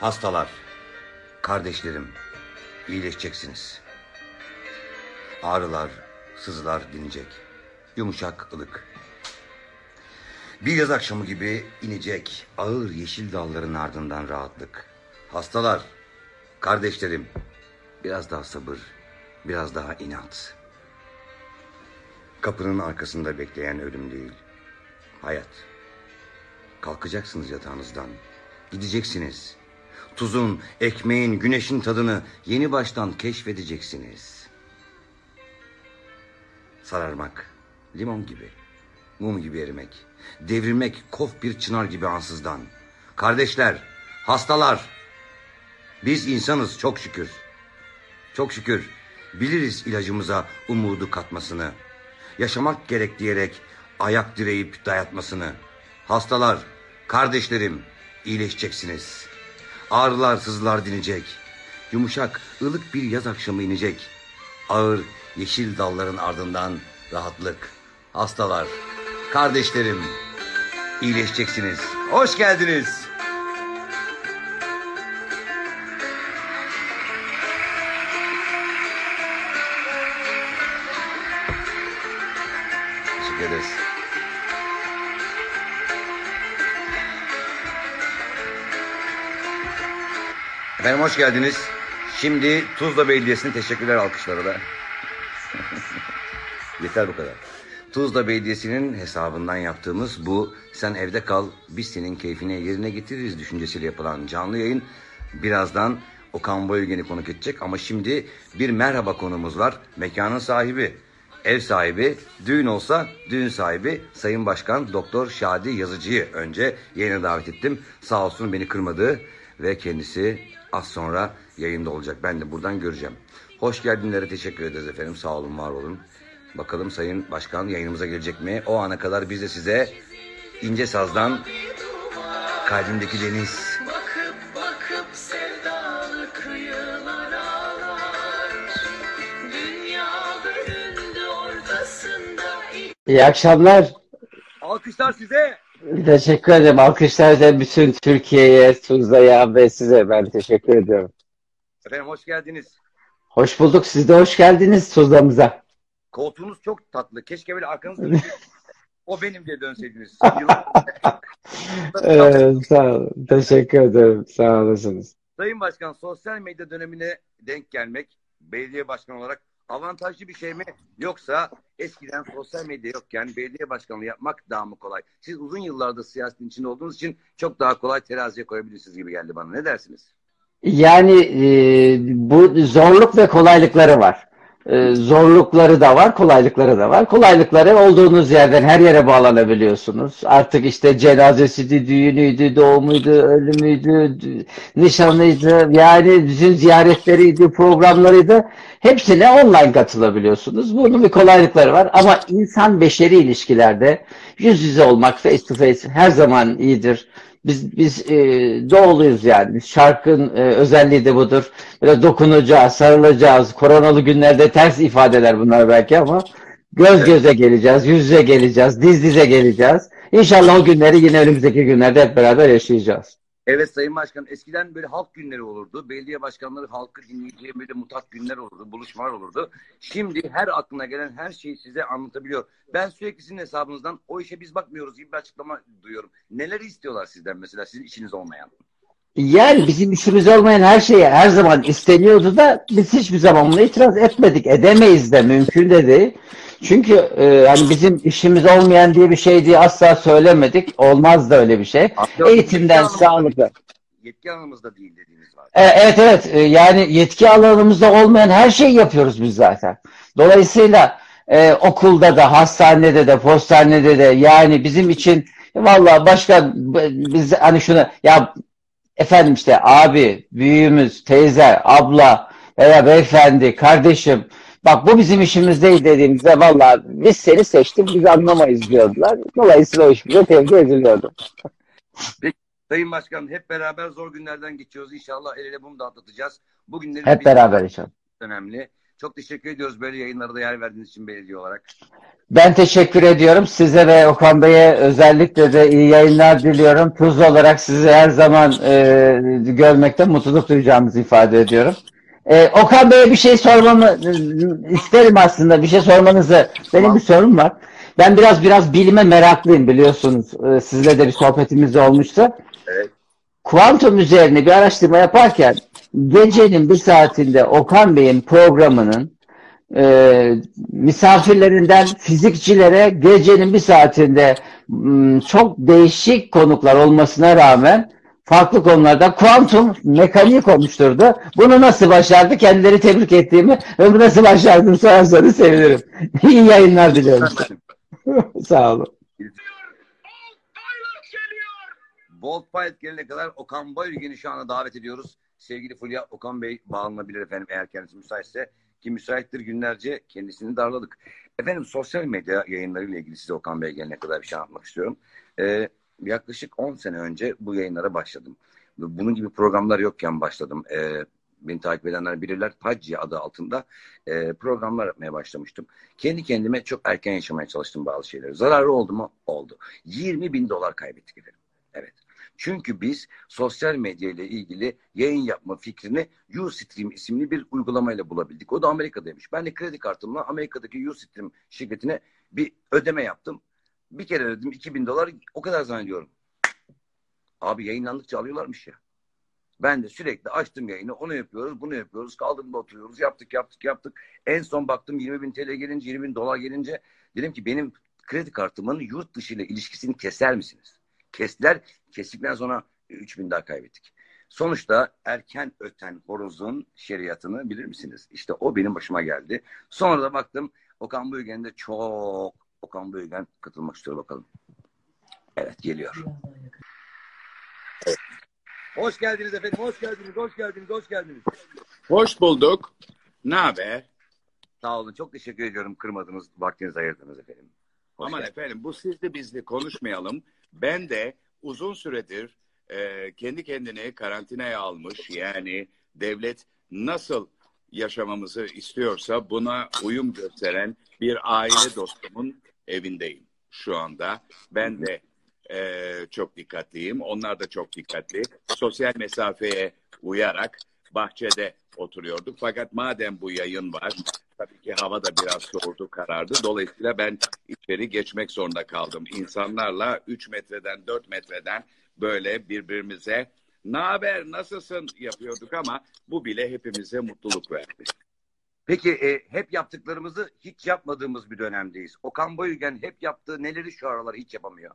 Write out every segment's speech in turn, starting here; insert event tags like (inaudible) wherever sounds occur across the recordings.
Hastalar, kardeşlerim, iyileşeceksiniz. Ağrılar, sızılar dinecek. Yumuşak, ılık. Bir yaz akşamı gibi inecek ağır yeşil dalların ardından rahatlık. Hastalar, kardeşlerim, biraz daha sabır, biraz daha inat. Kapının arkasında bekleyen ölüm değil, hayat. Kalkacaksınız yatağınızdan, gideceksiniz. Tuzun, ekmeğin, güneşin tadını yeni baştan keşfedeceksiniz. Sararmak, limon gibi, mum gibi erimek, devrilmek kof bir çınar gibi ansızdan. Kardeşler, hastalar, biz insanız çok şükür. Çok şükür biliriz ilacımıza umudu katmasını. Yaşamak gerek diyerek ayak direyip dayatmasını. Hastalar, kardeşlerim iyileşeceksiniz. Ağrılar sızılar dinecek. Yumuşak, ılık bir yaz akşamı inecek. Ağır, yeşil dalların ardından rahatlık. Hastalar, kardeşlerim iyileşeceksiniz. Hoş geldiniz. Teşekkür ederiz. Efendim hoş geldiniz. Şimdi Tuzla Belediyesi'ne teşekkürler alkışlara da. (laughs) Yeter bu kadar. Tuzla Belediyesi'nin hesabından yaptığımız bu sen evde kal biz senin keyfine yerine getiririz düşüncesiyle yapılan canlı yayın birazdan Okan Boyülgen'i konuk edecek ama şimdi bir merhaba konumuz var. Mekanın sahibi, ev sahibi, düğün olsa düğün sahibi Sayın Başkan Doktor Şadi Yazıcı'yı önce yayına davet ettim. Sağ olsun beni kırmadı ve kendisi az sonra yayında olacak. Ben de buradan göreceğim. Hoş geldinlere teşekkür ederiz efendim. Sağ olun, var olun. Bakalım Sayın Başkan yayınımıza gelecek mi? O ana kadar biz de size ince sazdan kalbimdeki deniz Bakıp bakıp sevdalı kıyılar ağlar Dünya bölündü ortasında İyi akşamlar. Alkışlar size. Teşekkür ederim. Alkışlar da bütün Türkiye'ye, Tuzla'ya ve size ben teşekkür ediyorum. Efendim hoş geldiniz. Hoş bulduk. Siz de hoş geldiniz Tuzla'mıza. Koltuğunuz çok tatlı. Keşke böyle arkanızda (laughs) o benim diye dönseydiniz. (laughs) Ee, sağ olun. Teşekkür ederim. Sağ olasınız. Sayın Başkan sosyal medya dönemine denk gelmek belediye başkanı olarak avantajlı bir şey mi? Yoksa eskiden sosyal medya yokken belediye başkanlığı yapmak daha mı kolay? Siz uzun yıllardır siyasetin içinde olduğunuz için çok daha kolay teraziye koyabilirsiniz gibi geldi bana. Ne dersiniz? Yani e, bu zorluk ve kolaylıkları var. E, zorlukları da var, kolaylıkları da var. Kolaylıkları olduğunuz yerden her yere bağlanabiliyorsunuz. Artık işte cenazesiydi, düğünüydü, doğumuydu, ölümüydü, dü- nişanıydı. Yani bütün ziyaretleriydi, programlarıydı. Hepsine online katılabiliyorsunuz. Bunun bir kolaylıkları var. Ama insan beşeri ilişkilerde yüz yüze olmak, face to face her zaman iyidir. Biz biz e, doğuluyuz yani. Şarkın e, özelliği de budur. Böyle dokunacağız, sarılacağız. Koronalı günlerde ters ifadeler bunlar belki ama göz göze geleceğiz, yüz yüze geleceğiz, diz dize geleceğiz. İnşallah o günleri yine önümüzdeki günlerde hep beraber yaşayacağız. Evet Sayın Başkan eskiden böyle halk günleri olurdu. Belediye başkanları halkı dinleyeceği böyle mutat günler olurdu, buluşmalar olurdu. Şimdi her aklına gelen her şeyi size anlatabiliyor. Ben sürekli sizin hesabınızdan o işe biz bakmıyoruz gibi bir açıklama duyuyorum. Neler istiyorlar sizden mesela sizin işiniz olmayan? Yani bizim işimiz olmayan her şeye her zaman isteniyordu da biz hiçbir zaman buna itiraz etmedik. Edemeyiz de mümkün de değil. Çünkü e, yani bizim işimiz olmayan diye bir şey diye asla söylemedik. Olmaz da öyle bir şey. Eğitimden, Yetki sağlıkla. Yetki alanımızda değil dediğiniz var. E, Evet evet E, yani yetki alanımızda olmayan her şeyi yapıyoruz biz zaten. Dolayısıyla e, okulda da hastanede de postanede de yani bizim için vallahi başka biz hani şunu ya efendim işte abi, büyüğümüz, teyze, abla veya beyefendi, kardeşim bak bu bizim işimiz değil dediğimizde vallahi biz seni seçtik biz anlamayız diyordular. Dolayısıyla o iş bize tevdi ediliyordu. Sayın Başkan hep beraber zor günlerden geçiyoruz. İnşallah el ele bunu da atlatacağız. Bugünlerin Hep beraber inşallah. önemli. Çok teşekkür ediyoruz böyle yayınlara da yer verdiğiniz için belediye olarak. Ben teşekkür ediyorum. Size ve Okan Bey'e özellikle de iyi yayınlar diliyorum. Tuz olarak sizi her zaman e, görmekte mutluluk duyacağımızı ifade ediyorum. E, Okan Bey'e bir şey sormamı e, isterim aslında. Bir şey sormanızı. Benim Tamam. bir sorum var. Ben biraz biraz bilime meraklıyım biliyorsunuz. E, sizle de bir sohbetimiz olmuştu. Evet. Kuantum üzerine bir araştırma yaparken gecenin bir saatinde Okan Bey'in programının e, misafirlerinden fizikçilere gecenin bir saatinde çok değişik konuklar olmasına rağmen farklı konularda kuantum mekaniği konuşturdu. Bunu nasıl başardı? Kendileri tebrik ettiğimi ve bu nasıl başardığını sorarsanız sevinirim. (laughs) İyi yayınlar diliyorum. (laughs) Sağ olun. Bolt Pilot gelene kadar Okan Bayülgen'i şu anda davet ediyoruz. Sevgili Fulya Okan Bey bağlanabilir efendim eğer kendisi müsaitse. Ki müsaittir günlerce kendisini darladık. Efendim sosyal medya yayınlarıyla ilgili size Okan Bey gelene kadar bir şey anlatmak istiyorum. Ee, yaklaşık 10 sene önce bu yayınlara başladım. Bunun gibi programlar yokken başladım. Ee, beni takip edenler bilirler. Pacci adı altında e, programlar yapmaya başlamıştım. Kendi kendime çok erken yaşamaya çalıştım bazı şeyleri. Zararı oldu mu? Oldu. 20 bin dolar kaybettik efendim. Evet. Çünkü biz sosyal medya ile ilgili yayın yapma fikrini Ustream isimli bir uygulamayla bulabildik. O da Amerika'daymış. Ben de kredi kartımla Amerika'daki Ustream şirketine bir ödeme yaptım. Bir kere ödedim 2000 dolar o kadar zannediyorum. Abi yayınlandıkça alıyorlarmış ya. Ben de sürekli açtım yayını. Onu yapıyoruz, bunu yapıyoruz. Kaldırımda oturuyoruz. Yaptık, yaptık, yaptık. En son baktım 20 bin TL gelince, 20 bin dolar gelince dedim ki benim kredi kartımın yurt dışı ile ilişkisini keser misiniz? Kestiler. Kestikten sonra 3 bin daha kaybettik. Sonuçta erken öten horozun şeriatını bilir misiniz? İşte o benim başıma geldi. Sonra da baktım Okan Buygen de çok Okan Buygen katılmak istiyor bakalım. Evet geliyor. Evet. Hoş geldiniz efendim. Hoş geldiniz. Hoş geldiniz. Hoş geldiniz. Hoş bulduk. Ne haber? Sağ olun. Çok teşekkür ediyorum. Kırmadınız. Vaktinizi ayırdınız efendim. Hoş Aman geldiniz. efendim bu sizli bizli konuşmayalım. Ben de uzun süredir e, kendi kendini karantinaya almış yani devlet nasıl yaşamamızı istiyorsa buna uyum gösteren bir aile dostumun evindeyim şu anda. Ben de e, çok dikkatliyim. Onlar da çok dikkatli. Sosyal mesafeye uyarak bahçede oturuyorduk. Fakat madem bu yayın var, tabii ki hava da biraz soğudu, karardı. Dolayısıyla ben içeri geçmek zorunda kaldım. İnsanlarla 3 metreden 4 metreden böyle birbirimize ne haber, nasılsın yapıyorduk ama bu bile hepimize mutluluk verdi. Peki e, hep yaptıklarımızı hiç yapmadığımız bir dönemdeyiz. Okan Bayülgen hep yaptığı neleri şu aralar hiç yapamıyor?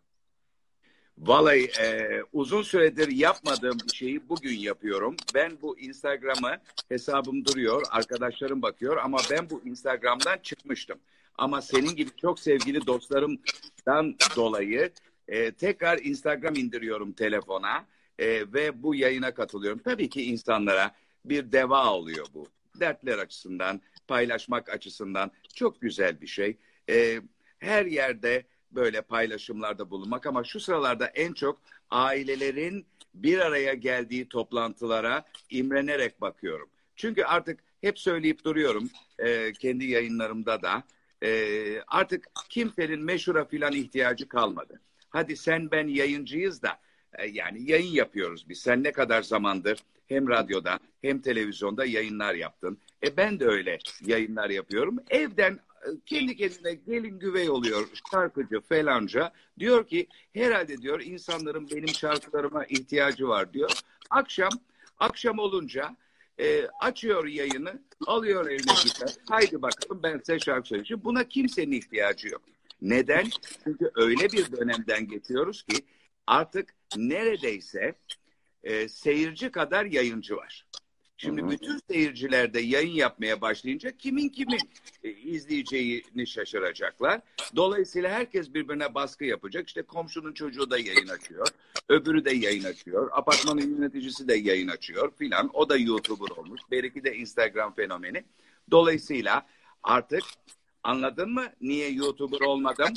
Vallahi e, uzun süredir yapmadığım bir şeyi bugün yapıyorum. Ben bu Instagram'ı hesabım duruyor, arkadaşlarım bakıyor ama ben bu Instagram'dan çıkmıştım. Ama senin gibi çok sevgili dostlarımdan dolayı e, tekrar Instagram indiriyorum telefona e, ve bu yayına katılıyorum. Tabii ki insanlara bir deva oluyor bu. Dertler açısından, paylaşmak açısından çok güzel bir şey. E, her yerde böyle paylaşımlarda bulunmak ama şu sıralarda en çok ailelerin bir araya geldiği toplantılara imrenerek bakıyorum. Çünkü artık hep söyleyip duruyorum e, kendi yayınlarımda da e, artık kimsenin meşhura filan ihtiyacı kalmadı. Hadi sen ben yayıncıyız da e, yani yayın yapıyoruz biz. Sen ne kadar zamandır hem radyoda hem televizyonda yayınlar yaptın. E ben de öyle yayınlar yapıyorum. Evden e, kendi kendine gelin güvey oluyor şarkıcı falanca. Diyor ki herhalde diyor insanların benim şarkılarıma ihtiyacı var diyor. Akşam akşam olunca e, açıyor yayını alıyor eline gitar. Haydi bakalım ben size şarkı söyleyeceğim. Buna kimsenin ihtiyacı yok. Neden? Çünkü öyle bir dönemden geçiyoruz ki artık neredeyse e, seyirci kadar yayıncı var. Şimdi Hı hı. bütün seyirciler de yayın yapmaya başlayınca kimin kimin e, izleyeceğini şaşıracaklar. Dolayısıyla herkes birbirine baskı yapacak. İşte komşunun çocuğu da yayın açıyor. Öbürü de yayın açıyor. Apartmanın yöneticisi de yayın açıyor filan. O da YouTuber olmuş. Beriki de Instagram fenomeni. Dolayısıyla artık anladın mı niye YouTuber olmadım?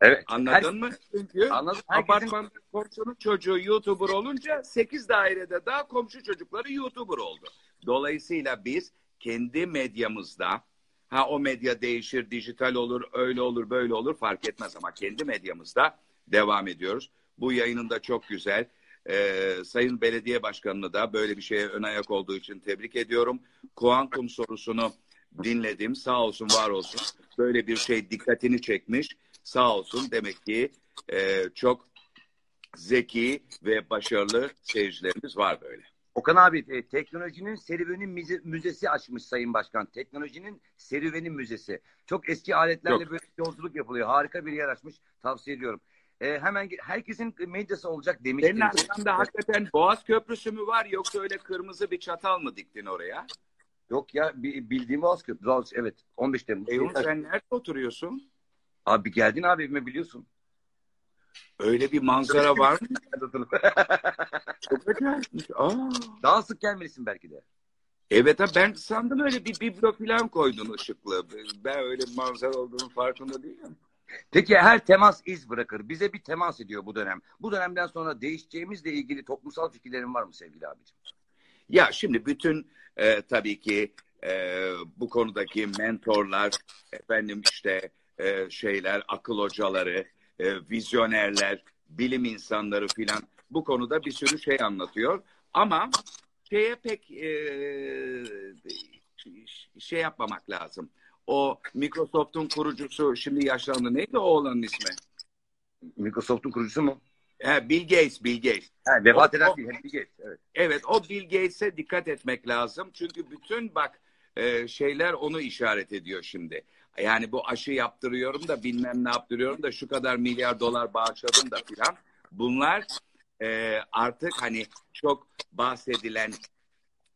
Evet. Anladın mı? Çünkü Anladım. Apartmanda komşunun çocuğu YouTuber olunca 8 dairede daha komşu çocukları YouTuber oldu. Dolayısıyla biz kendi medyamızda ha o medya değişir, dijital olur, öyle olur, böyle olur fark etmez ama kendi medyamızda devam ediyoruz. Bu yayının da çok güzel. Ee, Sayın Belediye Başkanı'nı da böyle bir şeye ön ayak olduğu için tebrik ediyorum. Kuantum sorusunu dinledim. Sağ olsun, var olsun. Böyle bir şey dikkatini çekmiş. Sağ olsun. Demek ki e, çok zeki ve başarılı seyircilerimiz var böyle. Okan abi e, teknolojinin serüvenin müze- müzesi açmış Sayın Başkan. Teknolojinin serüvenin müzesi. Çok eski aletlerle Yok. böyle yolculuk yapılıyor. Harika bir yer açmış. Tavsiye ediyorum. E, hemen herkesin medyası olacak Senin demiştiniz. arkanda hakikaten Boğaz Köprüsü mü var yoksa öyle kırmızı bir çatal mı diktin oraya? Yok ya bi- bildiğim Boğaz Köprü. Boğaz- Evet 15 Temmuz. Eyvun sen nerede oturuyorsun? Abi geldin abi evime biliyorsun. Öyle bir manzara var mı? Çok acayipmiş. Aa. Daha sık gelmelisin belki de. Evet ha ben sandım öyle bir biblo falan koydun ışıklı. Ben öyle bir manzara olduğunu farkında değilim. Peki her temas iz bırakır. Bize bir temas ediyor bu dönem. Bu dönemden sonra değişeceğimizle ilgili toplumsal fikirlerin var mı sevgili abicim? Ya şimdi bütün e, tabii ki e, bu konudaki mentorlar, efendim işte e, şeyler, akıl hocaları, e, vizyonerler, bilim insanları filan bu konuda bir sürü şey anlatıyor. Ama şeye pek e, şey yapmamak lazım. O Microsoft'un kurucusu şimdi yaşlandı. Neydi o oğlanın ismi? Microsoft'un kurucusu mu? He, Bill Gates, Bill Gates. Ha, vefat O- eden değil. Bill Gates, Evet. Evet o Bill Gates'e dikkat etmek lazım. Çünkü bütün bak e, şeyler onu işaret ediyor şimdi. Yani bu aşı yaptırıyorum da bilmem ne yaptırıyorum da şu kadar milyar dolar bağışladım da filan. Bunlar e, artık hani çok bahsedilen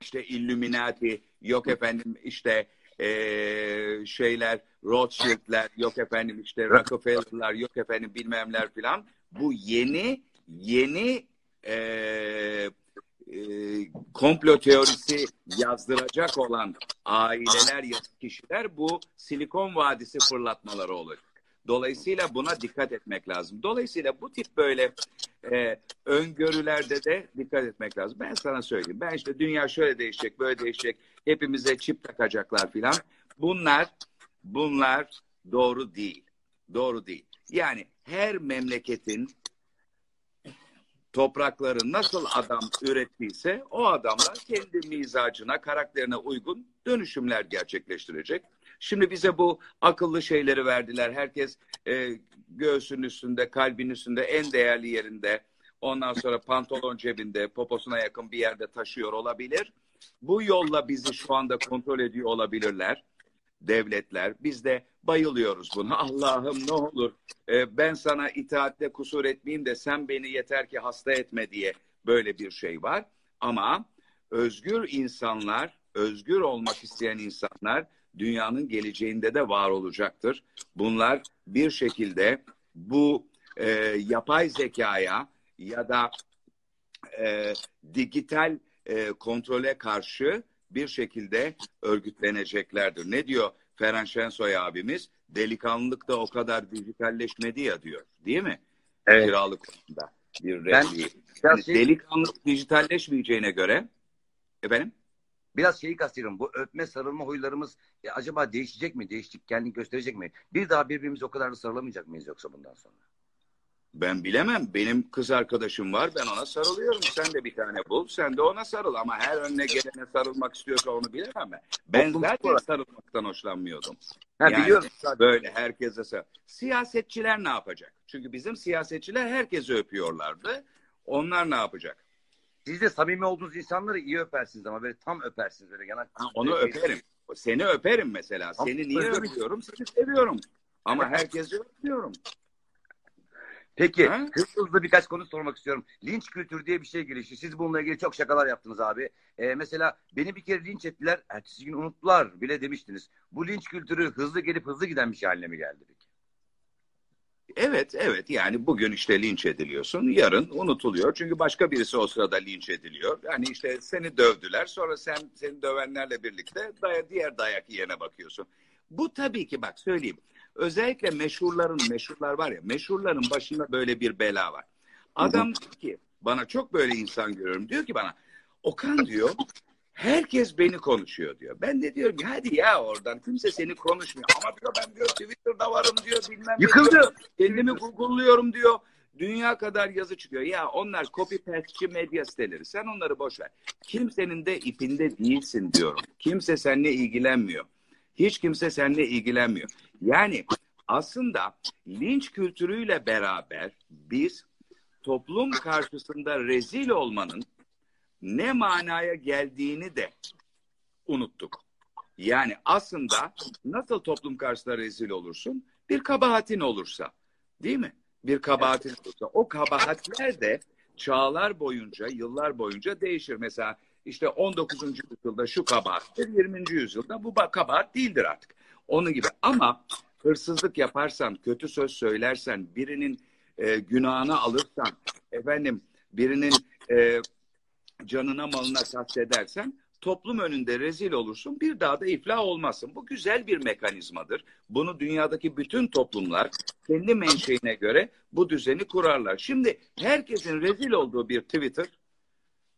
işte Illuminati yok efendim işte e, şeyler Rothschild'ler yok efendim işte Rockefeller'lar yok efendim bilmemler filan. Bu yeni yeni e, e, komplo teorisi yazdıracak olan aileler ya kişiler bu Silikon Vadisi fırlatmaları olacak. Dolayısıyla buna dikkat etmek lazım. Dolayısıyla bu tip böyle e, öngörülerde de dikkat etmek lazım. Ben sana söyleyeyim. Ben işte dünya şöyle değişecek, böyle değişecek. Hepimize çip takacaklar filan. Bunlar bunlar doğru değil. Doğru değil. Yani her memleketin toprakları nasıl adam ürettiyse o adamlar kendi mizacına, karakterine uygun dönüşümler gerçekleştirecek. Şimdi bize bu akıllı şeyleri verdiler. Herkes e, göğsünün üstünde, kalbin üstünde, en değerli yerinde. Ondan sonra pantolon cebinde, poposuna yakın bir yerde taşıyor olabilir. Bu yolla bizi şu anda kontrol ediyor olabilirler devletler. Biz de bayılıyoruz buna. (laughs) Allah'ım ne olur e, ben sana itaatte kusur etmeyeyim de sen beni yeter ki hasta etme diye böyle bir şey var. Ama özgür insanlar, özgür olmak isteyen insanlar dünyanın geleceğinde de var olacaktır. Bunlar bir şekilde bu e, yapay zekaya ya da e, dijital e, kontrole karşı bir şekilde örgütleneceklerdir. Ne diyor Ferhan Şensoy abimiz? Delikanlılık da o kadar dijitalleşmedi ya diyor. Değil mi? Evet. Kiralık konusunda bir Ben Yani şey- delikanlılık dijitalleşmeyeceğine göre efendim Biraz şeyi kastediyorum. Bu öpme sarılma huylarımız e, acaba değişecek mi? Değiştik kendini gösterecek mi? Bir daha birbirimize o kadar da sarılamayacak mıyız yoksa bundan sonra? Ben bilemem. Benim kız arkadaşım var. Ben ona sarılıyorum. Sen de bir tane bul. Sen de ona sarıl. Ama her önüne gelene sarılmak istiyorsa onu bilemem ben. Ben zaten sarılmaktan hoşlanmıyordum. Ha, Yani biliyorum. Böyle herkese sarıl. Siyasetçiler ne yapacak? Çünkü bizim siyasetçiler herkesi öpüyorlardı. Onlar ne yapacak? Siz de samimi olduğunuz insanları iyi öpersiniz ama böyle tam öpersiniz böyle yanak. Ha, onu öperim. Seni öperim mesela. Seni niye öpüyorum? Seni seviyorum. Ama herkesi öpüyorum. Peki Ha? hızlı hızlı birkaç konu sormak istiyorum. Linç kültürü diye bir şey gelişti. Siz bununla ilgili çok şakalar yaptınız abi. Ee, mesela beni bir kere linç ettiler. Ertesi gün unuttular bile demiştiniz. Bu linç kültürü hızlı gelip hızlı giden bir şey haline mi geldi peki? Evet, evet. Yani bugün işte linç ediliyorsun, yarın unutuluyor. Çünkü başka birisi o sırada linç ediliyor. Yani işte seni dövdüler, sonra sen seni dövenlerle birlikte daya, diğer dayak yiyene bakıyorsun. Bu tabii ki bak söyleyeyim. Özellikle meşhurların, meşhurlar var ya, meşhurların başında böyle bir bela var. Adam ki, bana çok böyle insan görüyorum. Diyor ki bana, Okan diyor, Herkes beni konuşuyor diyor. Ben de diyorum ki hadi ya oradan kimse seni konuşmuyor. Ama diyor ben diyor Twitter'da varım diyor bilmem ne Yıkıldı. diyor. Kendimi Google'luyorum diyor. Dünya kadar yazı çıkıyor. Ya onlar copy paste'ci medya siteleri. Sen onları boş ver. Kimsenin de ipinde değilsin diyorum. Kimse seninle ilgilenmiyor. Hiç kimse seninle ilgilenmiyor. Yani aslında linç kültürüyle beraber biz toplum karşısında rezil olmanın ne manaya geldiğini de unuttuk. Yani aslında nasıl toplum karşısında rezil olursun? Bir kabahatin olursa. Değil mi? Bir kabahatin olursa. O kabahatler de çağlar boyunca, yıllar boyunca değişir. Mesela işte 19. yüzyılda şu kabahattir, 20. yüzyılda bu ba- kabahat değildir artık. Onun gibi. Ama hırsızlık yaparsan, kötü söz söylersen, birinin e, günahını alırsan, efendim birinin e, canına malına kastedersen toplum önünde rezil olursun bir daha da iflah olmazsın. Bu güzel bir mekanizmadır. Bunu dünyadaki bütün toplumlar kendi menşeine göre bu düzeni kurarlar. Şimdi herkesin rezil olduğu bir Twitter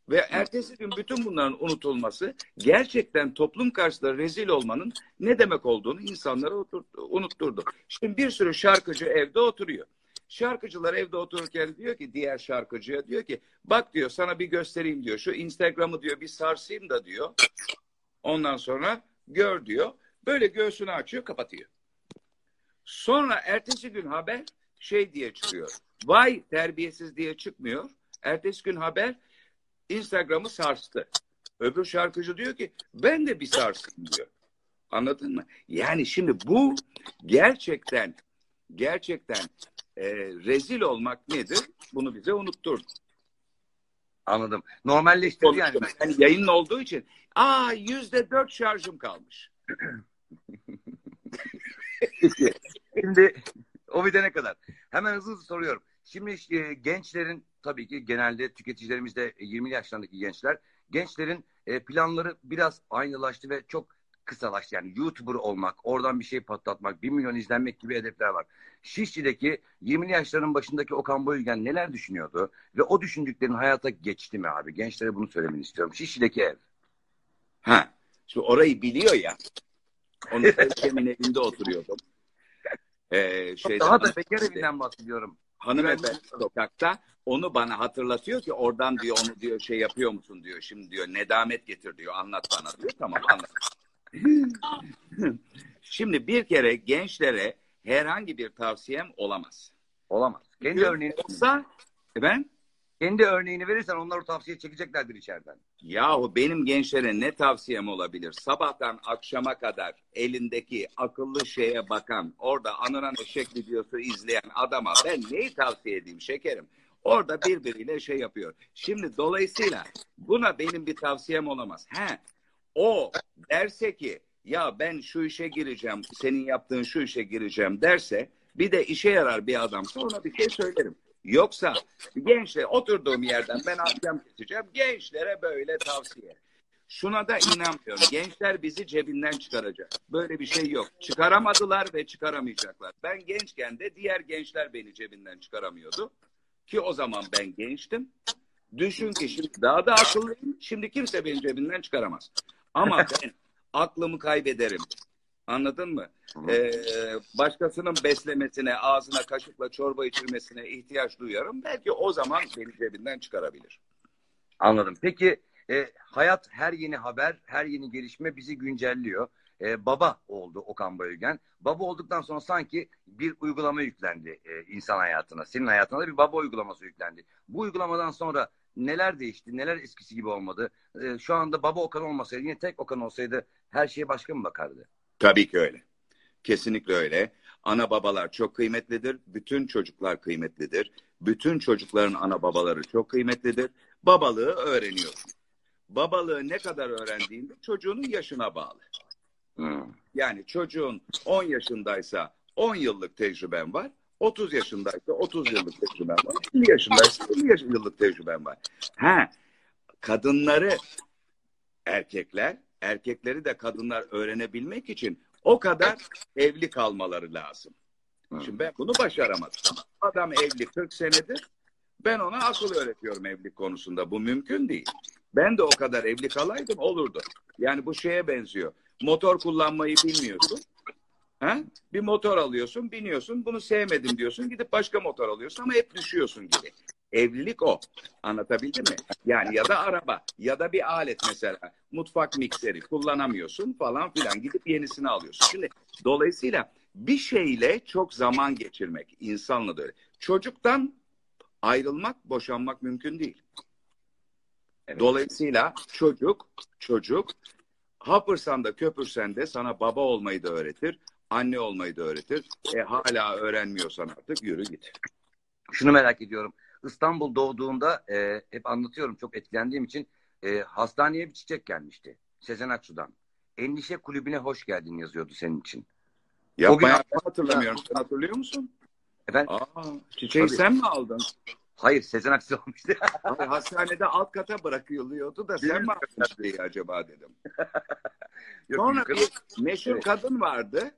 ve ertesi gün bütün bunların unutulması gerçekten toplum karşısında rezil olmanın ne demek olduğunu insanlara unutturdu. Şimdi bir sürü şarkıcı evde oturuyor. Şarkıcılar evde otururken diyor ki diğer şarkıcıya diyor ki bak diyor sana bir göstereyim diyor. Şu Instagram'ı diyor bir sarsayım da diyor. Ondan sonra gör diyor. Böyle göğsünü açıyor kapatıyor. Sonra ertesi gün haber şey diye çıkıyor. Vay terbiyesiz diye çıkmıyor. Ertesi gün haber Instagram'ı sarstı. Öbür şarkıcı diyor ki ben de bir sarsayım diyor. Anladın mı? Yani şimdi bu gerçekten gerçekten e, rezil olmak nedir? Bunu bize unutturdu. Anladım. Normalleştirdi yani. Yani, yani yayın olduğu için aa yüzde dört şarjım kalmış. Şimdi o bitene kadar. Hemen hızlı hızlı soruyorum. Şimdi e, gençlerin tabii ki genelde tüketicilerimiz de 20 yaşlarındaki gençler. Gençlerin e, planları biraz aynılaştı ve çok kısalaştı. Yani YouTuber olmak, oradan bir şey patlatmak, 1 milyon izlenmek gibi hedefler var. Şişli'deki 20 yaşların başındaki Okan Bayülgen neler düşünüyordu? Ve o düşündüklerin hayata geçti mi abi? Gençlere bunu söylemeni istiyorum. Şişli'deki ev. Ha. Şimdi orayı biliyor ya. Onun Özlem'in evinde oturuyordum. (laughs) Ee, şeyde, Daha da bekar evinden bahsediyorum. Hanımefendi sokakta onu bana hatırlatıyor ki oradan diyor onu diyor şey yapıyor musun diyor. Şimdi diyor nedamet getir diyor anlat bana diyor. Tamam anlat. (laughs) Şimdi bir kere gençlere herhangi bir tavsiyem olamaz. Olamaz. Kendi Çünkü örneğini, olsa ben kendi örneğini verirsen onlar o tavsiye çekeceklerdir içeriden. Yahu benim gençlere ne tavsiyem olabilir? Sabahtan akşama kadar elindeki akıllı şeye bakan, orada anıran eşek videosu izleyen adama ben neyi tavsiye edeyim şekerim? Orada birbiriyle şey yapıyor. Şimdi dolayısıyla buna benim bir tavsiyem olamaz. He, o derse ki ya ben şu işe gireceğim, senin yaptığın şu işe gireceğim derse bir de işe yarar bir adamsa ona bir şey söylerim. Yoksa gençler oturduğum yerden ben ahkam keseceğim. Gençlere böyle tavsiye. Şuna da inanmıyorum. Gençler bizi cebinden çıkaracak. Böyle bir şey yok. Çıkaramadılar ve çıkaramayacaklar. Ben gençken de diğer gençler beni cebinden çıkaramıyordu. Ki o zaman ben gençtim. Düşün ki şimdi daha da akıllıyım. Şimdi kimse beni cebinden çıkaramaz. Ama (laughs) ben aklımı kaybederim. Anladın mı? Ee, başkasının beslemesine, ağzına kaşıkla çorba içirmesine ihtiyaç duyarım. Belki o zaman beni cebinden çıkarabilir. Anladım. Peki e, hayat her yeni haber, her yeni gelişme bizi güncelliyor. E, baba oldu Okan Bayülgen. Baba olduktan sonra sanki bir uygulama yüklendi e, insan hayatına. Senin hayatına da bir baba uygulaması yüklendi. Bu uygulamadan sonra neler değişti, neler eskisi gibi olmadı? E, şu anda baba Okan olmasaydı, yine tek Okan olsaydı her şeye başka mı bakardı? Tabii ki öyle. Kesinlikle öyle. Ana babalar çok kıymetlidir. Bütün çocuklar kıymetlidir. Bütün çocukların ana babaları çok kıymetlidir. Babalığı öğreniyorsun. Babalığı ne kadar öğrendiğinde çocuğunun yaşına bağlı. Hmm. Yani çocuğun 10 yaşındaysa 10 yıllık tecrüben var. 30 yaşındaysa 30 yıllık tecrüben var. 50 yaşındaysa 50 yaş- yıllık tecrüben var. Ha, kadınları erkekler, erkekleri de kadınlar öğrenebilmek için o kadar evli kalmaları lazım. Şimdi ben bunu başaramadım. Adam evli 40 senedir. Ben ona akıl öğretiyorum evlilik konusunda. Bu mümkün değil. Ben de o kadar evli kalaydım olurdu. Yani bu şeye benziyor. Motor kullanmayı bilmiyorsun. Ha? Bir motor alıyorsun, biniyorsun. Bunu sevmedim diyorsun. Gidip başka motor alıyorsun ama hep düşüyorsun gibi. Evlilik o. Anlatabildim mi? Yani ya da araba ya da bir alet mesela. Mutfak mikseri kullanamıyorsun falan filan. Gidip yenisini alıyorsun. Şimdi dolayısıyla bir şeyle çok zaman geçirmek insanla da öyle. Çocuktan ayrılmak, boşanmak mümkün değil. Evet. Dolayısıyla çocuk, çocuk hapırsan da köpürsen de sana baba olmayı da öğretir, anne olmayı da öğretir. E hala öğrenmiyorsan artık yürü git. Şunu merak ediyorum. İstanbul doğduğunda e, hep anlatıyorum çok etkilendiğim için e, hastaneye bir çiçek gelmişti. Sezen Aksu'dan. Endişe kulübüne hoş geldin yazıyordu senin için. Yapmaya gün- hatırlamıyorum. Sen hatırlıyor musun? Efendim? Aa, çiçeği Tabii. sen mi aldın? Hayır Sezen Aksu olmuştu. (laughs) Ay, hastanede alt kata bırakılıyordu da sen mi aldın çiçeği acaba dedim. (laughs) Yok, Sonra yukarı- bir meşhur Evet. kadın vardı.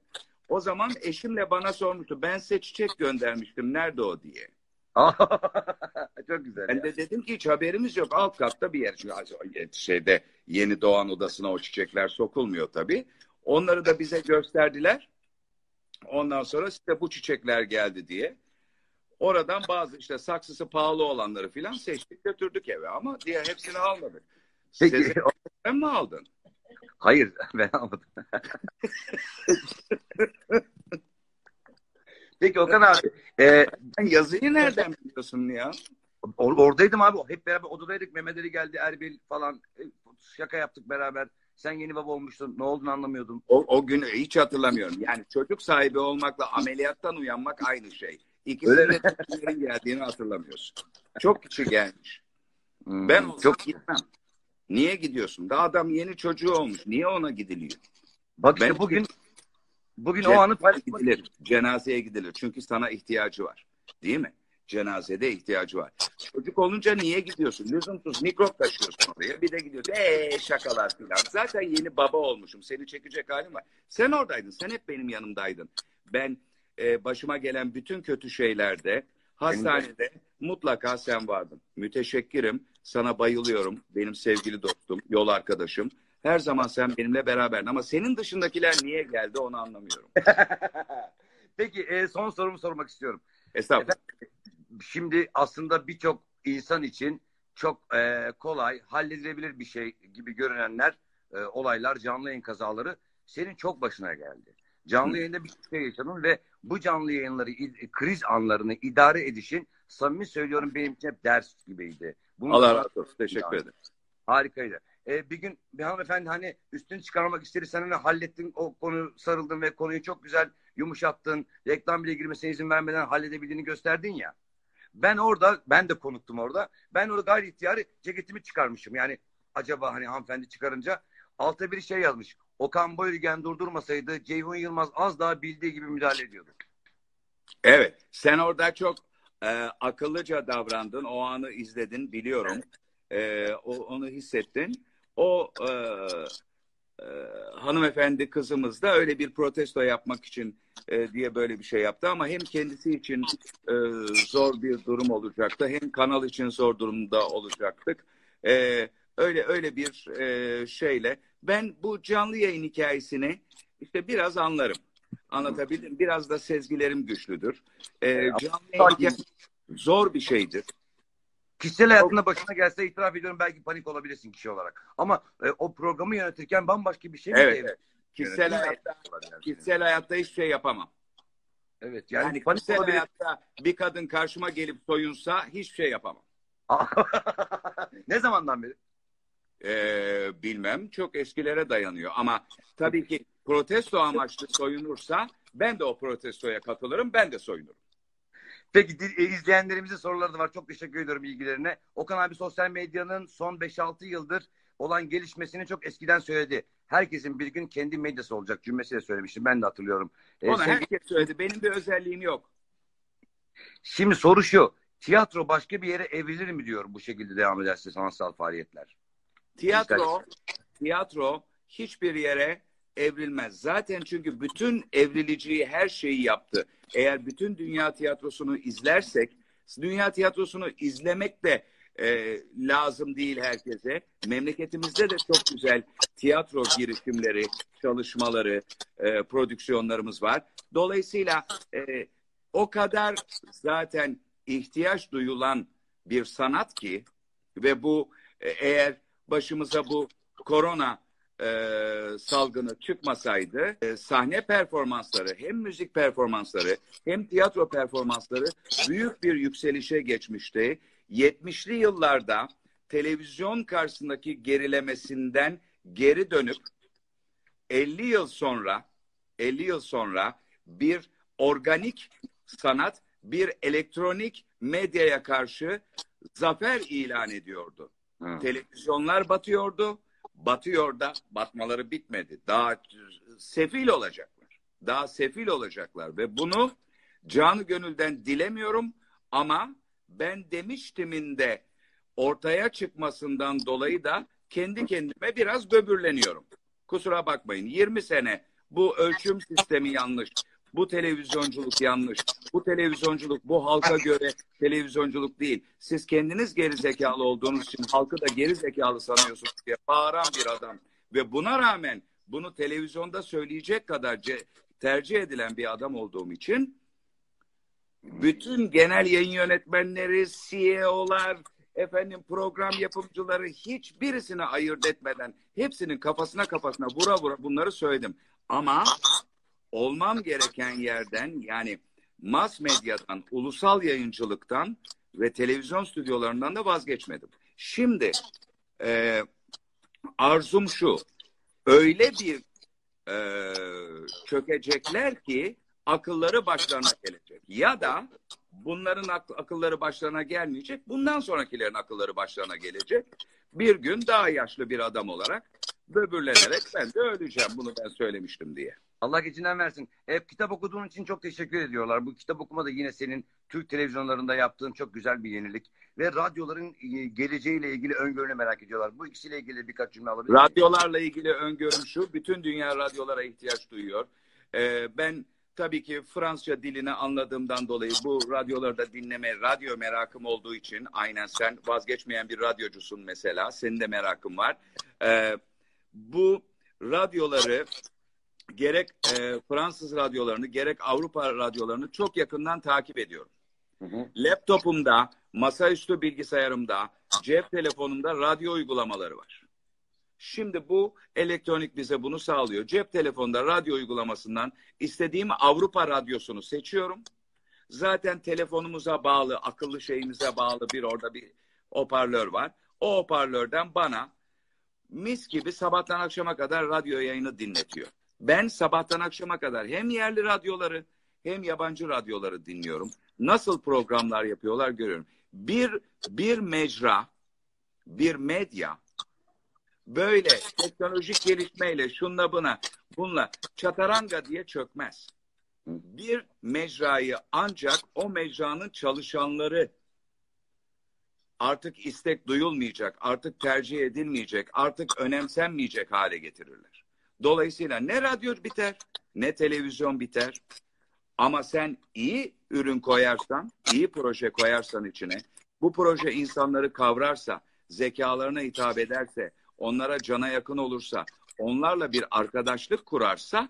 O zaman eşimle bana sormuştu. Ben size çiçek göndermiştim. Nerede o diye. (laughs) çok güzel. Ben ya. de dedim ki hiç haberimiz yok. Alt katta bir yer. Çünkü şeyde yeni doğan odasına o çiçekler sokulmuyor tabii. Onları da bize gösterdiler. Ondan sonra size bu çiçekler geldi diye. Oradan bazı işte saksısı pahalı olanları filan seçtik götürdük eve ama diğer hepsini almadık. Peki, Sezen, sen mi aldın? Hayır (laughs) ben almadım. (laughs) Peki Okan abi e, yazıyı nereden biliyorsun ya? or- oradaydım abi. Hep beraber odadaydık. Mehmet Ali geldi, Erbil falan. E, şaka yaptık beraber. Sen yeni baba olmuştun. Ne olduğunu anlamıyordum. O, o günü hiç hatırlamıyorum. Yani çocuk sahibi olmakla ameliyattan uyanmak aynı şey. İkisinin de kimlerin geldiğini hatırlamıyorsun. Çok kişi gelmiş. Hmm, Ben olsam çok gitmem. Niye gidiyorsun? Daha adam yeni çocuğu olmuş. Niye ona gidiliyor? Bak işte Ben- bugün bugün o anı paylaşmak gidilir. Cenazeye gidilir. Çünkü sana ihtiyacı var. Değil mi? Cenazede ihtiyacı var. Çocuk olunca niye gidiyorsun? Lüzumsuz mikrop taşıyorsun oraya. Bir de gidiyorsun. Eee şakalar filan. Zaten yeni baba olmuşum. Seni çekecek halim var. Sen oradaydın. Sen hep benim yanımdaydın. Ben e, başıma gelen bütün kötü şeylerde hastanede mutlaka sen vardın. Müteşekkirim. Sana bayılıyorum. Benim sevgili dostum, yol arkadaşım. Her zaman sen benimle beraberdin. Ama senin dışındakiler niye geldi onu anlamıyorum. (laughs) Peki e, son sorumu sormak istiyorum. Estağfurullah. Şimdi aslında birçok insan için çok e, kolay, halledilebilir bir şey gibi görünenler, e, olaylar, canlı yayın kazaları senin çok başına geldi. Canlı Hı. yayında bir şey yaşadın ve bu canlı yayınları, kriz anlarını idare edişin samimi söylüyorum benim için hep ders gibiydi. Bunu Allah razı olsun. Teşekkür ederim. Harikaydı. E, bir gün bir hanımefendi hani üstünü çıkarmak istedi. Sen hani hallettin o konu sarıldın ve konuyu çok güzel yumuşattın. Reklam bile girmesine izin vermeden halledebildiğini gösterdin ya. Ben orada ben de konuktum orada. Ben orada gayri ihtiyari ceketimi çıkarmışım. Yani acaba hani hanımefendi çıkarınca altta bir şey yazmış. Okan Bayülgen durdurmasaydı Ceyhun Yılmaz az daha bildiği gibi müdahale ediyordu. Evet. Sen orada çok e, akıllıca davrandın. O anı izledin biliyorum. E, o, onu hissettin. O e, e, hanımefendi kızımız da öyle bir protesto yapmak için e, diye böyle bir şey yaptı ama hem kendisi için e, zor bir durum olacaktı hem kanal için zor durumda olacaktık. E, öyle öyle bir e, şeyle ben bu canlı yayın hikayesini işte biraz anlarım. Anlatabildim. Biraz da sezgilerim güçlüdür. E, canlı yayın zor bir şeydir. Kişisel hayatında başına gelse itiraf ediyorum belki panik olabilirsin kişi olarak. Ama e, o programı yönetirken bambaşka bir şey mi? Evet, evet. Kişisel hayatta, yani. kişisel hayatta hiçbir şey yapamam. Evet Yani, yani, panik kişisel olabilir. hayatta bir kadın karşıma gelip soyunsa hiçbir şey yapamam. (laughs) ne zamandan beri? Ee, bilmem çok eskilere dayanıyor ama tabii ki protesto amaçlı soyunursa ben de o protestoya katılırım ben de soyunurum. Peki e, izleyenlerimizin soruları da var. Çok teşekkür ediyorum ilgilerine. Okan abi sosyal medyanın son 5-6 yıldır olan gelişmesini çok eskiden söyledi. Herkesin bir gün kendi medyası olacak cümlesiyle söylemiştim. Ben de hatırlıyorum. Ee, Onu sevgili- herkes söyledi. Benim bir özelliğim yok. Şimdi soru şu. Tiyatro başka bir yere evrilir mi diyor bu şekilde devam ederse sanatsal faaliyetler? Tiyatro, tiyatro hiçbir yere evrilmez. Zaten çünkü bütün evrileceği her şeyi yaptı. Eğer bütün dünya tiyatrosunu izlersek, dünya tiyatrosunu izlemek de e, lazım değil herkese. Memleketimizde de çok güzel tiyatro girişimleri, çalışmaları, e, prodüksiyonlarımız var. Dolayısıyla e, o kadar zaten ihtiyaç duyulan bir sanat ki ve bu e, eğer başımıza bu korona e, salgını çıkmasaydı e, sahne performansları hem müzik performansları hem tiyatro performansları büyük bir yükselişe geçmişti. 70'li yıllarda televizyon karşısındaki gerilemesinden geri dönüp 50 yıl sonra 50 yıl sonra bir organik sanat bir elektronik medyaya karşı zafer ilan ediyordu. Hı. Televizyonlar batıyordu. Batıyor da batmaları bitmedi. Daha sefil olacaklar. Daha sefil olacaklar ve bunu canı gönülden dilemiyorum ama ben demiştimin de ortaya çıkmasından dolayı da kendi kendime biraz böbürleniyorum. Kusura bakmayın 20 sene bu ölçüm sistemi yanlış. Bu televizyonculuk yanlış. Bu televizyonculuk bu halka göre televizyonculuk değil. Siz kendiniz geri zekalı olduğunuz için halkı da geri zekalı sanıyorsunuz diye bağıran bir adam. Ve buna rağmen bunu televizyonda söyleyecek kadar tercih edilen bir adam olduğum için bütün genel yayın yönetmenleri, CEO'lar, efendim program yapımcıları hiçbirisini ayırt etmeden hepsinin kafasına kafasına vura vura bunları söyledim. Ama olmam gereken yerden yani mass medyadan, ulusal yayıncılıktan ve televizyon stüdyolarından da vazgeçmedim. Şimdi e, arzum şu, öyle bir e, çökecekler ki akılları başlarına gelecek. Ya da bunların ak- akılları başlarına gelmeyecek, bundan sonrakilerin akılları başlarına gelecek. Bir gün daha yaşlı bir adam olarak böbürlenerek ben de öleceğim bunu ben söylemiştim diye. Allah geçinden versin. Hep kitap okuduğun için çok teşekkür ediyorlar. Bu kitap okuma da yine senin Türk televizyonlarında yaptığın çok güzel bir yenilik. Ve radyoların e, geleceğiyle ilgili öngörünü merak ediyorlar. Bu ikisiyle ilgili birkaç cümle alabilir miyim? Radyolarla ilgili öngörüm şu, bütün dünya radyolara ihtiyaç duyuyor. Ee, ben tabii ki Fransızca dilini anladığımdan dolayı bu radyolarda dinleme, radyo merakım olduğu için aynen sen vazgeçmeyen bir radyocusun mesela. Senin de merakın var. Ee, bu radyoları gerek e, Fransız radyolarını gerek Avrupa radyolarını çok yakından takip ediyorum. Hı hı. Laptopumda, masaüstü bilgisayarımda, cep telefonumda radyo uygulamaları var. Şimdi bu elektronik bize bunu sağlıyor. Cep telefonda radyo uygulamasından istediğim Avrupa radyosunu seçiyorum. Zaten telefonumuza bağlı, akıllı şeyimize bağlı bir orada bir hoparlör var. O hoparlörden bana mis gibi sabahtan akşama kadar radyo yayını dinletiyor. Ben sabahtan akşama kadar hem yerli radyoları hem yabancı radyoları dinliyorum. Nasıl programlar yapıyorlar görüyorum. Bir bir mecra, bir medya böyle teknolojik gelişmeyle şunla buna bununla çataranga diye çökmez. Bir mecrayı ancak o mecranın çalışanları artık istek duyulmayacak, artık tercih edilmeyecek, artık önemsenmeyecek hale getirirler. Dolayısıyla ne radyo biter, ne televizyon biter. Ama sen iyi ürün koyarsan, iyi proje koyarsan içine, bu proje insanları kavrarsa, zekalarına hitap ederse, onlara cana yakın olursa, onlarla bir arkadaşlık kurarsa,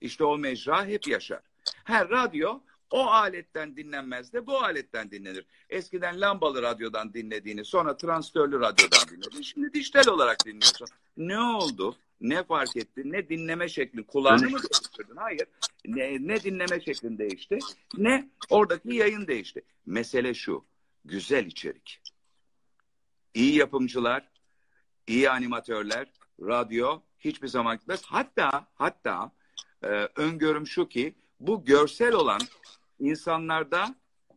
işte o mecra hep yaşar. Her radyo o aletten dinlenmez de bu aletten dinlenir. Eskiden lambalı radyodan dinlediğini, sonra transistörlü radyodan dinledin. Şimdi dijital olarak dinliyorsun. Ne oldu? Ne fark etti? Ne dinleme şeklin? Kulağını mı değiştirdin? Hayır. Ne, ne dinleme şeklin değişti? Ne oradaki yayın değişti? Mesele şu. Güzel içerik. İyi yapımcılar, iyi animatörler, radyo hiçbir zaman gitmez. Hatta hatta e, öngörüm şu ki bu görsel olan insanlarda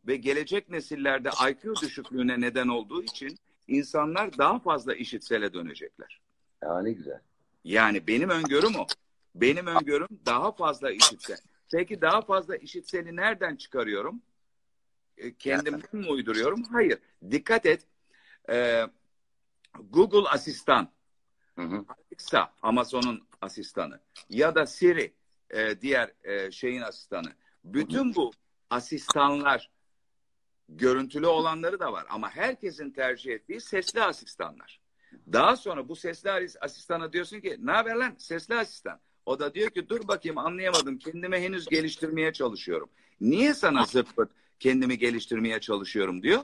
ve gelecek nesillerde IQ düşüklüğüne neden olduğu için insanlar daha fazla işitsele dönecekler. Ya ne güzel. Yani benim öngörüm o. Benim öngörüm daha fazla işitsel. Peki daha fazla işitseli nereden çıkarıyorum? E, Kendimden mi uyduruyorum? Hayır. Dikkat et. E, Google asistan, Hı hı. Alexa Amazon'un asistanı ya da Siri e, diğer e, şeyin asistanı. Bütün bu asistanlar Görüntülü olanları da var ama herkesin tercih ettiği sesli asistanlar. Daha sonra bu sesli as- asistana diyorsun ki ne haber lan sesli asistan. O da diyor ki dur bakayım anlayamadım kendimi henüz geliştirmeye çalışıyorum. Niye sana zırt pırt kendimi geliştirmeye çalışıyorum diyor.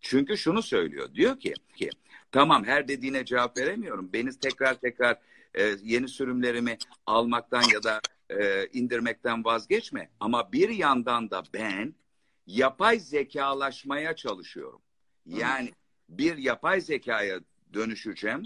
Çünkü şunu söylüyor. Diyor ki, ki tamam her dediğine cevap veremiyorum. Beni tekrar tekrar e, yeni sürümlerimi almaktan ya da e, indirmekten vazgeçme. Ama bir yandan da ben yapay zekalaşmaya çalışıyorum. Yani bir yapay zekaya dönüşeceğim.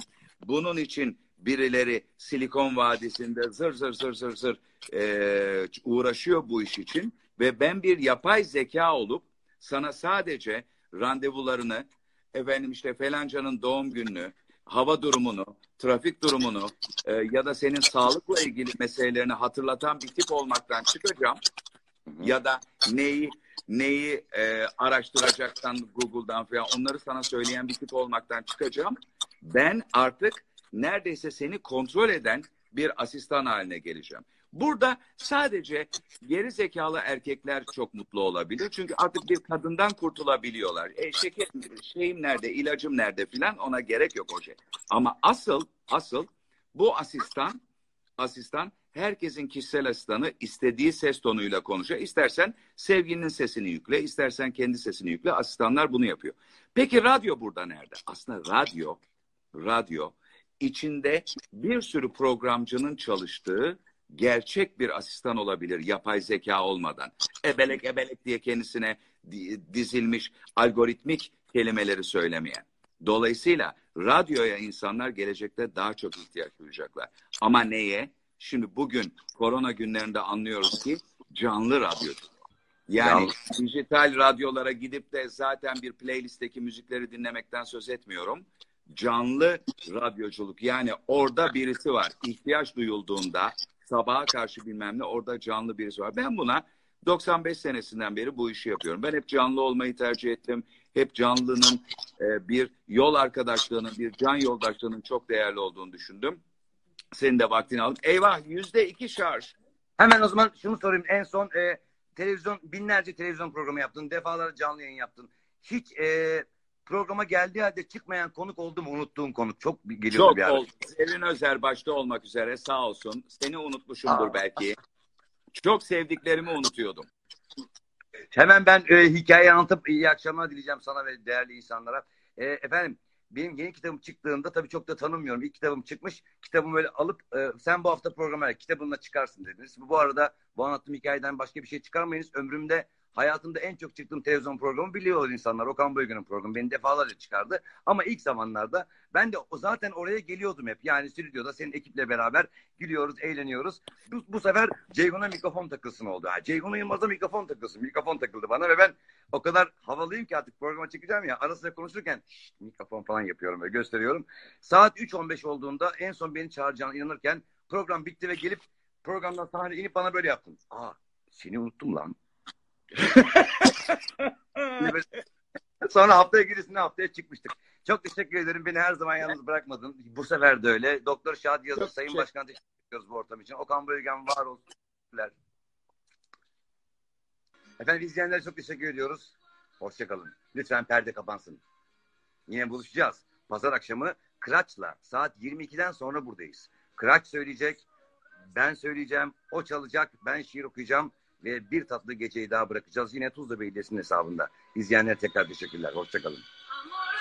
Bunun için birileri Silikon Vadisi'nde zır zır zır zır zır e, uğraşıyor bu iş için. Ve ben bir yapay zeka olup sana sadece randevularını efendim işte falancanın doğum gününü, hava durumunu, trafik durumunu e, ya da senin sağlıkla ilgili meselelerini hatırlatan bir tip olmaktan çıkacağım. Ya da neyi neyi e, araştıracaksan Google'dan falan onları sana söyleyen bir tip olmaktan çıkacağım. Ben artık neredeyse seni kontrol eden bir asistan haline geleceğim. Burada sadece geri zekalı erkekler çok mutlu olabilir. Çünkü artık bir kadından kurtulabiliyorlar. E, şeker, şeyim nerede, ilacım nerede filan ona gerek yok o şey. Ama asıl, asıl bu asistan, asistan herkesin kişisel asistanı istediği ses tonuyla konuşuyor. İstersen sevgilinin sesini yükle, istersen kendi sesini yükle. Asistanlar bunu yapıyor. Peki radyo burada nerede? Aslında radyo, radyo içinde bir sürü programcının çalıştığı gerçek bir asistan olabilir yapay zeka olmadan. Ebelek ebelek diye kendisine di- dizilmiş algoritmik kelimeleri söylemeyen. Dolayısıyla radyoya insanlar gelecekte daha çok ihtiyaç duyacaklar. Ama neye? Şimdi bugün korona günlerinde anlıyoruz ki canlı radyo. Yani dijital radyolara gidip de zaten bir playlistteki müzikleri dinlemekten söz etmiyorum. Canlı radyoculuk yani orada birisi var. İhtiyaç duyulduğunda sabaha karşı bilmem ne orada canlı birisi var. Ben buna 95 senesinden beri bu işi yapıyorum. Ben hep canlı olmayı tercih ettim. Hep canlının e, bir yol arkadaşlığının, bir can yoldaşlığının çok değerli olduğunu düşündüm. Senin de vaktini alıp eyvah yüzde iki şarj. Hemen o zaman şunu sorayım. En son e, televizyon binlerce televizyon programı yaptın. Defalarca canlı yayın yaptın. Hiç e, programa geldiği halde çıkmayan konuk oldu mu? Unuttuğun konuk. Çok geliyor Çok bir ara. oldu. Zerrin Özer başta olmak üzere sağ olsun. Seni unutmuşumdur Aa. belki. Çok sevdiklerimi unutuyordum. Hemen ben e, hikaye anlatıp iyi akşamlar dileyeceğim sana ve değerli insanlara. E, efendim benim yeni kitabım çıktığında tabii çok da tanınmıyorum. İlk kitabım çıkmış. Kitabımı böyle alıp e, sen bu hafta programa ver, kitabınla çıkarsın dediniz. Bu arada bu anlattığım hikayeden başka bir şey çıkarmayınız. Ömrümde hayatımda en çok çıktığım televizyon programı biliyor insanlar. Okan Bayülgen'in programı. Beni defalarca çıkardı. Ama ilk zamanlarda ben de zaten oraya geliyordum hep. Yani stüdyoda senin ekiple beraber gülüyoruz, eğleniyoruz. Bu, bu sefer Ceyhun'a mikrofon takılsın oldu. Ha, Ceyhun'a Yılmaz'a mikrofon takılsın. Mikrofon takıldı bana ve ben o kadar havalıyım ki artık programa çıkacağım ya. Arasında konuşurken "Şşt, mikrofon falan yapıyorum ve gösteriyorum. Saat 3.15 olduğunda en son beni çağıracağına inanırken program bitti ve gelip programdan sahneye inip bana böyle yaptın. Aa seni unuttum lan. (laughs) Sonra haftaya gerisinde haftaya çıkmıştık. Çok teşekkür ederim. Beni her zaman yalnız bırakmadın. Bu sefer de öyle. Doktor Şadi Yazır, Çok Sayın Başkan teşekkür ediyoruz bu ortam için. Okan Bölgen var olsun. Efendim izleyenlere çok teşekkür ediyoruz. Hoşçakalın. Lütfen perde kapansın. Yine buluşacağız. Pazar akşamı Kıraç'la saat 22'den sonra buradayız. Kıraç söyleyecek, ben söyleyeceğim, o çalacak, ben şiir okuyacağım ve bir tatlı geceyi daha bırakacağız. Yine Tuzla Belediyesi'nin hesabında. İzleyenlere tekrar teşekkürler. Hoşçakalın. Amore